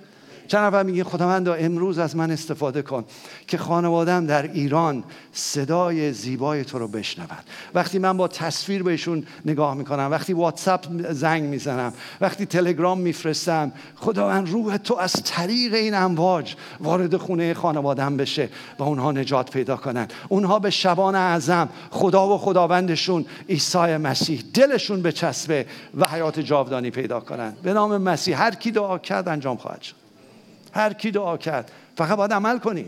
چند نفر میگه خداوندا امروز از من استفاده کن که خانوادم در ایران صدای زیبای تو رو بشنون وقتی من با تصویر بهشون نگاه می‌کنم وقتی واتساپ زنگ می‌زنم وقتی تلگرام میفرستم خداوند روح تو از طریق این امواج وارد خونه خانوادم بشه و اونها نجات پیدا کنن اونها به شبان اعظم خدا و خداوندشون عیسی مسیح دلشون به چسبه و حیات جاودانی پیدا کنن به نام مسیح هر کی دعا کرد انجام خواهد شد. هر کی دعا کرد. فقط باید عمل کنی.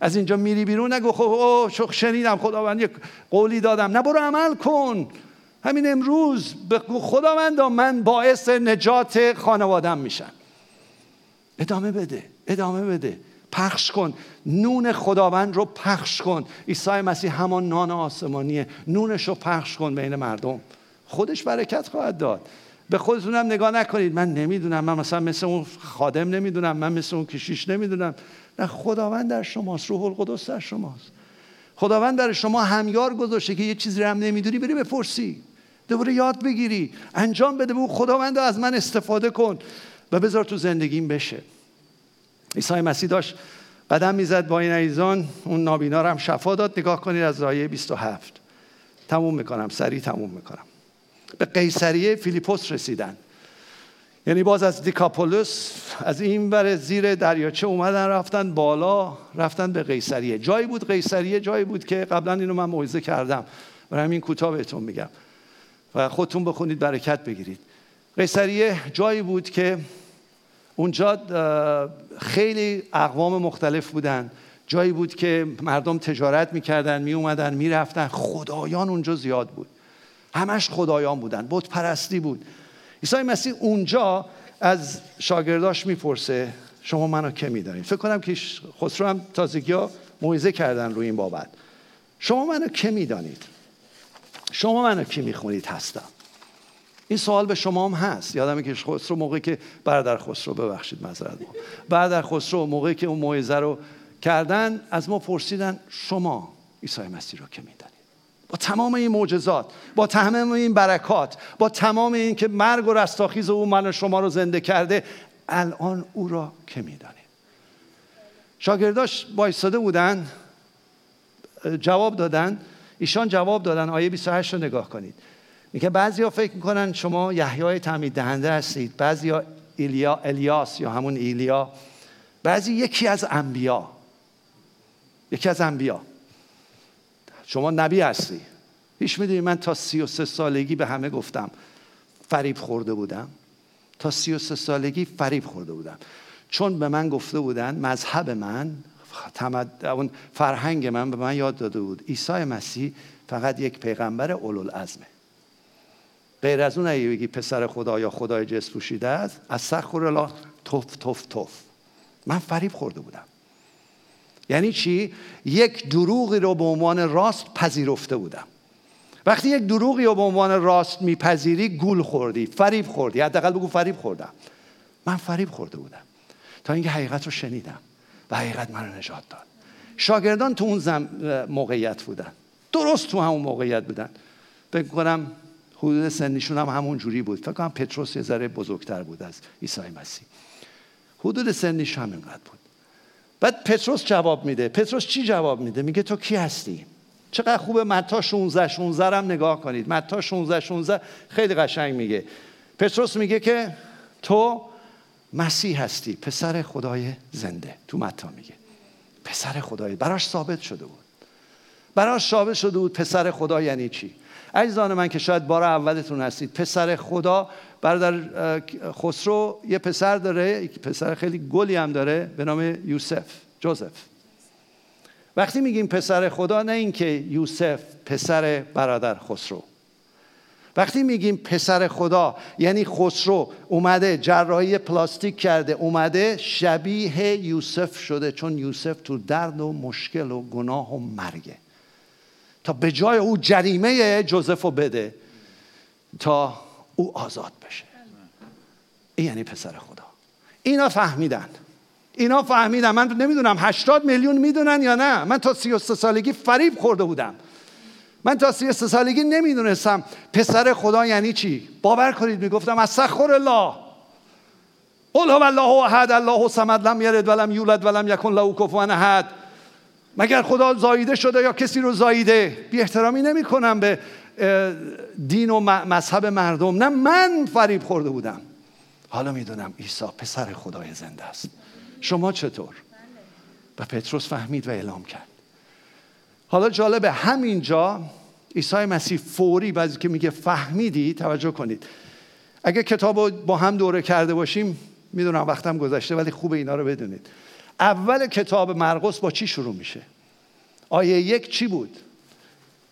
از اینجا میری بیرون نگو خب او شنیدم خداوند یک قولی دادم. نه برو عمل کن. همین امروز بگو خداوند من باعث نجات خانوادم میشم. ادامه بده ادامه بده. پخش کن. نون خداوند رو پخش کن. عیسی مسیح همان نان آسمانیه. نونش رو پخش کن بین مردم. خودش برکت خواهد داد. به خودتونم نگاه نکنید. من نمی‌دونم. من مثلا مثل اون خادم نمی‌دونم. من مثل اون کشیش نمی‌دونم. نه خداوند در شماست. روح القدس در شماست. خداوند در شما همیار گذاشته که یه چیزی رو هم نمی‌دونی بری بپرسی. دوباره یاد بگیری. انجام بده. بگو خداوند از من استفاده کن. و بذار تو زندگیم بشه. عیسی مسیح داشت قدم می‌زد با این عیزان اون نابینا هم شفا داد. نگاه کنید از آیه 27 تموم می‌کنم. سریع تموم می‌کنم. به قیصریه فیلیپوس رسیدن. یعنی باز از دیکاپولوس از این ور زیر دریاچه اومدن رفتن بالا رفتن به قیصریه. جایی بود قیصریه جایی بود که قبلا اینو من موعظه کردم. برای همین کوتاه بهتون میگم. و خودتون بخونید برکت بگیرید. قیصریه جایی بود که اونجا خیلی اقوام مختلف بودن. جایی بود که مردم تجارت می‌کردن میومدن می‌رفتن. خدایان اونجا زیاد بود. همش خدایان بودن بود پرستی بود. عیسی مسیح اونجا از شاگرداش می‌پرسه شما منو که می‌دانید؟ فکر کنم که خسرو هم تازگی ها موعظه کردن روی این بابت. شما منو که می‌دانید؟ شما منو کی می‌خونید؟ هستم. این سوال به شما هم هست. یادمه که خسرو موقعی که برادر خسرو ببخشید مذارت ما برادر خسرو موقعی که اون موعظه رو کردن از ما پرسیدن شما عیسی مسیح رو که می‌دانید؟ با تمام این معجزات با تمام این برکات با تمام این که مرگ و رستاخیز او من شما رو زنده کرده الان او را که می‌دانید شاگرداش بایستاده بودن جواب دادن ایشان جواب دادن آیه 28 رو نگاه کنید. میگه بعضیا فکر می‌کنن شما یحیای تعمید دهنده هستید بعضیا ایلیا الیاس یا همون ایلیا بعضی یکی از انبیا یکی از انبیا. شما نبی هستی. هیچ می‌دونی من تا سی و سه سالگی به همه گفتم فریب خورده بودم. تا سی و سه سالگی فریب خورده بودم. چون به من گفته بودن مذهب من تمد... اون فرهنگ من به من یاد داده بود. عیسی مسیح فقط یک پیغمبر اولوالعزمه. غیر از اون اگه بگی پسر خدا یا خدای جس پوشیده است از سخور الله توف توف توف. من فریب خورده بودم. یعنی چی؟ یک دروغی رو به عنوان راست پذیرفته بودم. وقتی یک دروغی رو به عنوان راست میپذیری گول خوردی فریب خوردی. حداقل بگو فریب خوردم. من فریب خورده بودم. تا اینکه حقیقت رو شنیدم و حقیقت من رو نجات داد. شاگردان تو اون زم موقعیت بودن. درست تو همون موقعیت بودن. فکر کنم حدود سنیشون هم همون جوری بود. فکر کنم پتروس یه ذره بزرگتر بود از عیسی مسیح. حدود سنیش هم اینقدر بود. بعد پتروس جواب میده. پتروس چی جواب میده؟ میگه تو کی هستی؟ چقدر خوبه متا 16 16 هم نگاه کنید. متا 16 16 خیلی قشنگ میگه. پتروس میگه که تو مسیح هستی. پسر خدای زنده. تو متا میگه. پسر خدای. براش ثابت شده بود. براش ثابت شده بود پسر خدا یعنی چی؟ عزیزان من که شاید بار اولتون هستید پسر خدا برادر خسرو یه پسر داره یک پسر خیلی گلی هم داره به نام یوسف جوزف. وقتی میگیم پسر خدا نه اینکه یوسف پسر برادر خسرو. وقتی میگیم پسر خدا یعنی خسرو اومده جراحی پلاستیک کرده اومده شبیه یوسف شده چون یوسف تو درد و مشکل و گناه و مرگه. تا به جای او جریمه جوزف رو بده تا او آزاد بشه. این یعنی پسر خدا. اینا فهمیدن. اینا فهمیدن. من نمی‌دونم 80 میلیون می‌دونن یا نه. من تا 33 سالگی فریب خورده بودم. من تا 33 سالگی نمی‌دونستم پسر خدا یعنی چی. باور کنید می‌گفتم از سخر الله. قل هو الله احد الله صمد لم یلد ولم یولد ولم یکن له کفوا احد. مگر خدا زاییده شده یا کسی رو زاییده؟ بی احترامی نمی کنم به دین و مذهب مردم. نه من فریب خورده بودم. حالا می‌دونم عیسی پسر خدای زنده است. شما چطور؟ و پتروس فهمید و اعلام کرد. حالا جالبه همینجا عیسی مسیح فوری بعضی که میگه فهمیدی توجه کنید. اگه کتاب با هم دوره کرده باشیم می‌دونم وقتم گذشته ولی خوب اینا رو بدونید. اول کتاب مرقس با چی شروع میشه؟ آیه یک چی بود؟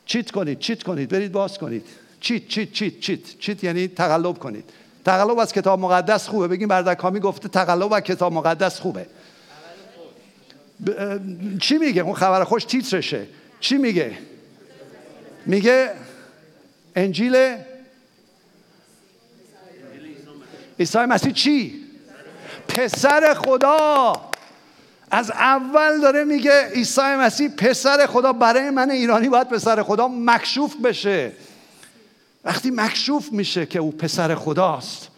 چیت کنید چیت کنید برید باز کنید. چیت چیت چیت چیت. چیت یعنی تقلب کنید. تقلب از کتاب مقدس خوبه. بگیم بردکامی گفته تقلب از کتاب مقدس خوبه. چی میگه؟ اون خبر خوش تیترشه. چی میگه؟ میگه انجیل عیسی مسیح چی؟ پسر خدا. از اول داره میگه عیسی مسیح پسر خدا برای من ایرانی باید پسر خدا مکشوف بشه. وقتی مکشوف میشه که او پسر خداست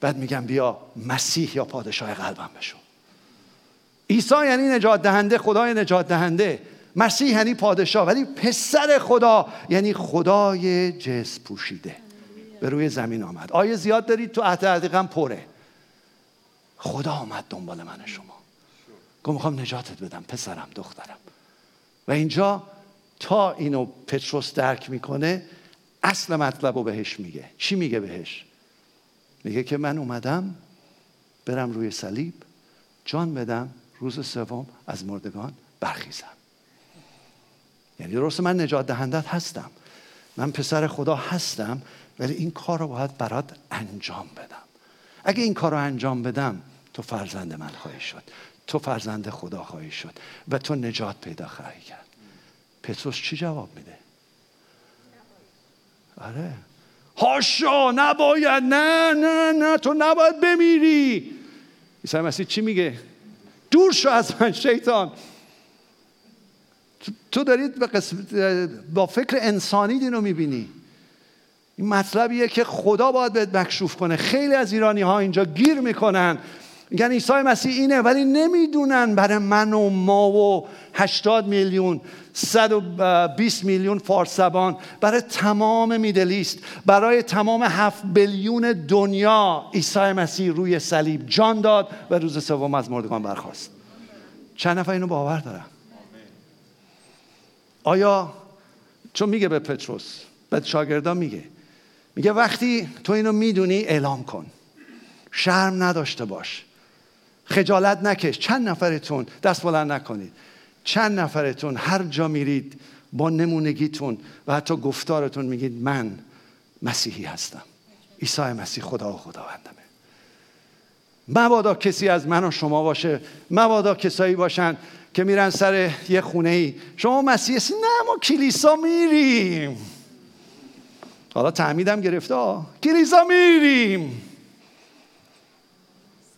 بعد میگم بیا مسیح یا پادشاه قلبم بشو. عیسی یعنی نجات دهنده خدای نجات دهنده. مسیح یعنی پادشاه ولی پسر خدا یعنی خدای جس پوشیده. به روی زمین آمد. آیه زیاد دارید تو عهد عتیقم پره. خدا آمد دنبال من شما. گفت می‌خوام نجاتت بدم پسرم دخترم. و اینجا تا اینو پتروس درک می‌کنه اصل مطلب رو بهش میگه. چی میگه بهش؟ میگه که من اومدم برم روی صلیب جان بدم روز سوم از مردگان برخیزم. یعنی درست من نجات دهندت هستم. من پسر خدا هستم ولی این کار رو باید برات انجام بدم. اگه این کار رو انجام بدم تو فرزند من خواهی شد. تو فرزند خدا خواهی شد و تو نجات پیدا خواهی کرد. پتروس چی جواب میده؟ آره. هاشا نباید نه نه نه تو نباید بمیری. عیسی مسیح چی میگه؟ دور شو از من شیطان. تو دارید با فکر انسانی دینو می‌بینی. این مطلبیه که خدا باید بهت مکشوف کنه. خیلی از ایرانی ها اینجا گیر می‌کنن. میگن عیسی مسیح اینه ولی نمی‌دونن برای من و ما و 80 میلیون 120 میلیون فارسبان برای تمام میدلیست برای تمام 7 بیلیون دنیا عیسی مسیح روی صلیب جان داد و روز سوم از مردگان برخواست چند نفر اینو باور دارن؟ آیا چون میگه به پتروس به شاگردان میگه میگه وقتی تو اینو می‌دونی اعلام کن. شرم نداشته باش. خجالت نکش. چند نفرتون دست بلند نکنید. چند نفرتون هر جا میرید با نمونگیتون و حتی گفتارتون میگید من مسیحی هستم. عیسی مسیح خدا و خداوندمه. مبادا کسی از من و شما باشه. مبادا کسایی باشن که میرن سر یه خونه ای شما مسیحی هستی؟ نه ما کلیسا میریم. حالا تعمیدم گرفته کلیسا میریم.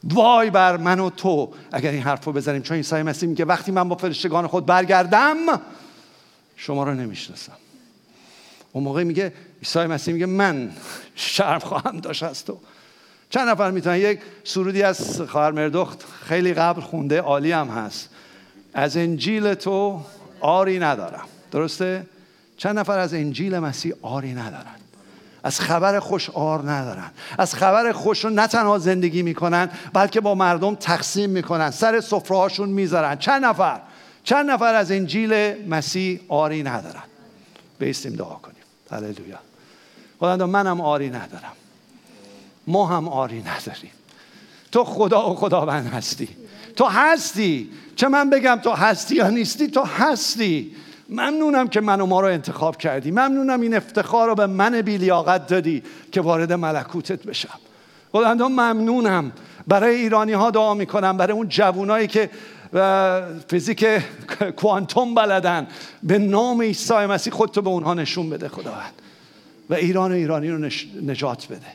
وای بر من و تو. اگر این حرف رو بزنیم چون عیسی مسیح میگه وقتی من با فرشتگان خود برگردم شما رو نمی‌شناسم. اون موقع میگه عیسی مسیح میگه من شرم خواهم داشت از تو. چند نفر می‌تونن؟ یک سرودی از خواهر مردخت خیلی قبل خونده عالی هم هست. از انجیل تو آری ندارم. درسته؟ چند نفر از انجیل مسیح آری ندارن؟ از خبر خوش آر ندارن. از خبر خوش رو نه تنها زندگی می‌کنن بلکه با مردم تقسیم می‌کنن. سر سفره هاشون می‌ذارن. چند نفر؟ چند نفر از انجیل مسیح آری ندارن؟ بیستیم دعا کنیم. هللویا. خدا منم آری ندارم. ما هم آری نداریم. تو خدا و خداوند هستی. تو هستی. چه من بگم تو هستی یا نیستی تو هستی. ممنونم که من و ما رو انتخاب کردی. ممنونم این افتخار رو به من بیلیاقت دادی که وارد ملکوتت بشم. خداوندا ممنونم. برای ایرانی ها دعا می‌کنم برای اون جوونایی که فیزیک کوانتوم بلدن. به نام عیسی مسیح خودتو به اونها نشون بده خداوند. و ایران و ایرانی رو نجات بده.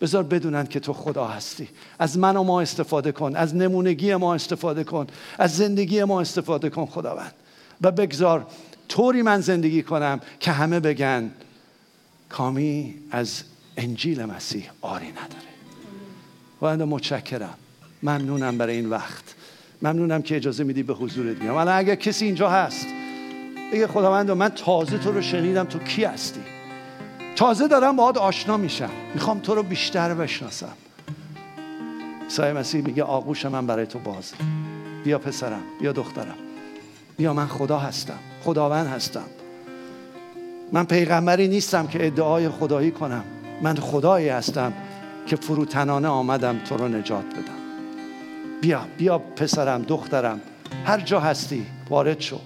بذار بدونن که تو خدا هستی. از من و ما استفاده کن. از نمونگی ما استفاده کن. از زندگی ما استفاده کن خداوند. و بگذار طوری من زندگی کنم که همه بگن کامی از انجیل مسیح آری نداره. و متشکرم. ممنونم برای این وقت. ممنونم که اجازه میدی به حضورت میام الان اگر کسی اینجا هست بگه خداوند من تازه تو رو شنیدم. تو کی هستی؟ تازه دارم باهات آشنا میشم. می‌خوام تو رو بیشتر بشناسم. سایه مسیح میگه آغوش من برای تو بازه بیا پسرم بیا دخترم. بیا من خدا هستم. خداوند هستم. من پیغمبری نیستم که ادعای خدایی کنم. من خدایی هستم که فروتنانه آمدم تو رو نجات بدم. بیا بیا پسرم دخترم. هر جا هستی وارد شو.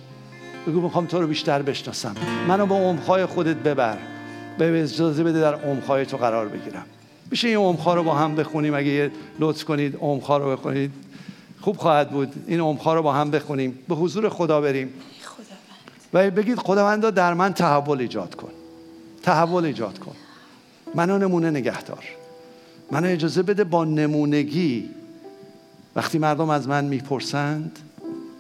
بگو می‌خوام تو رو بیشتر بشناسم. منو با عمقهای خودت ببر. به اجازه بده در عمقهای تو قرار بگیرم. میشه این عمقها رو با هم بخونیم؟ اگه یه لطف کنید عمقها رو بخونید. خوب خواهد بود. این عمقها رو با هم بخونیم. به حضور خدا بریم. و بگید خداوندا در من تحول ایجاد کن. تحول ایجاد کن. منو نمونه نگهدار. منو اجازه بده با نمونگی. وقتی مردم از من می‌پرسند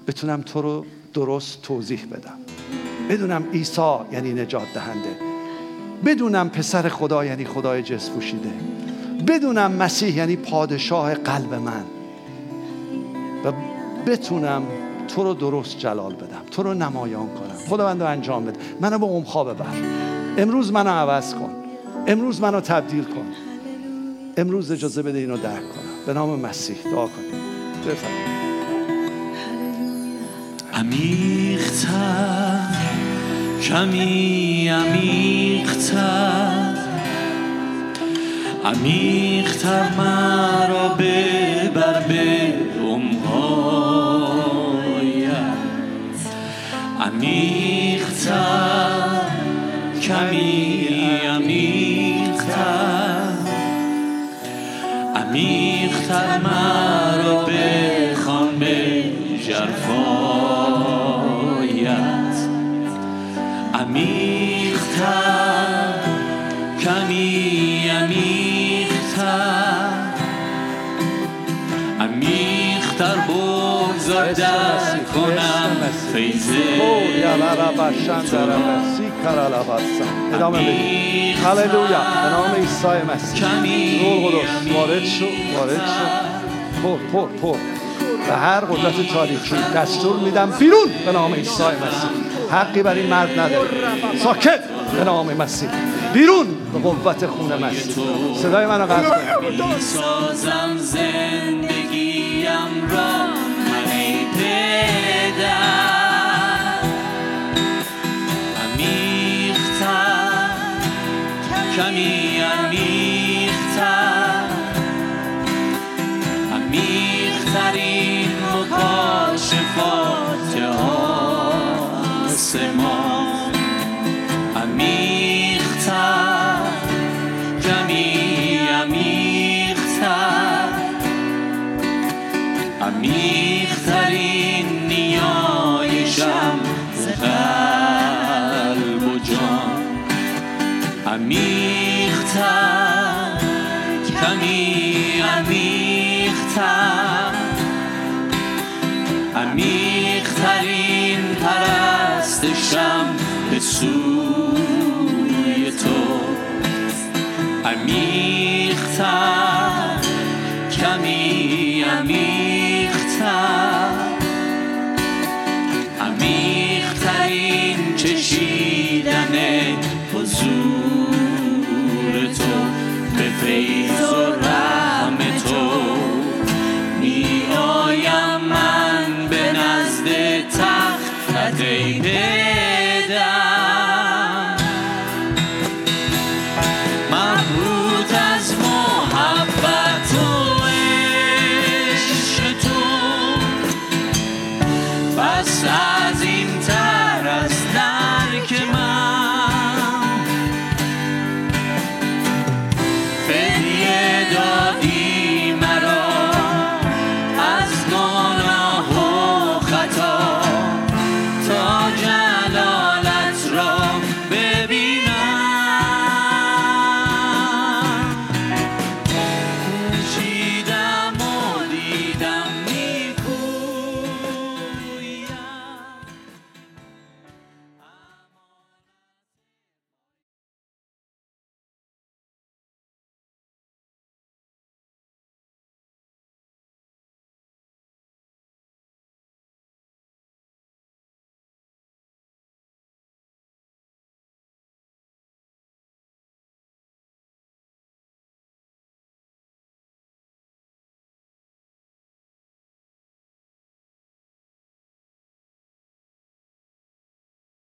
بتونم تو رو درست توضیح بدم. بدونم عیسی یعنی نجات دهنده. بدونم پسر خدا یعنی خدای جس پوشیده. بدونم مسیح یعنی پادشاه قلب من. و بتونم تو رو درست جلال بدم تو رو نمایان کنم. خداوند رو انجام بده. منو به عمقا ببر. امروز منو عوض کن. امروز منو تبدیل کن. امروز اجازه بده اینو درک کنم. به نام مسیح دعا کنیم. بفرمایید. عمیقتر کمی عمیقتر. عمیقتر مرا به کمی عمیقتر عمیقتر مرا ادامه بدید هللویا به نام عیسی مسیح روح قدس وارد شو وارد شو پر پر پر به هر قدرت تاریخی دستور میدم بیرون به نام عیسی مسیح حقی بر این مرد نداره ساکت به نام مسیح بیرون به قوت خون مسیح صدای منو قطع کن سازم زندگیم را من پدر کمی انمیختر انمیخترین مکاشفات آسمان عمیق‌تر کمی عمیق‌تر. عمیق‌ترین چشیدن حضور تو به فیض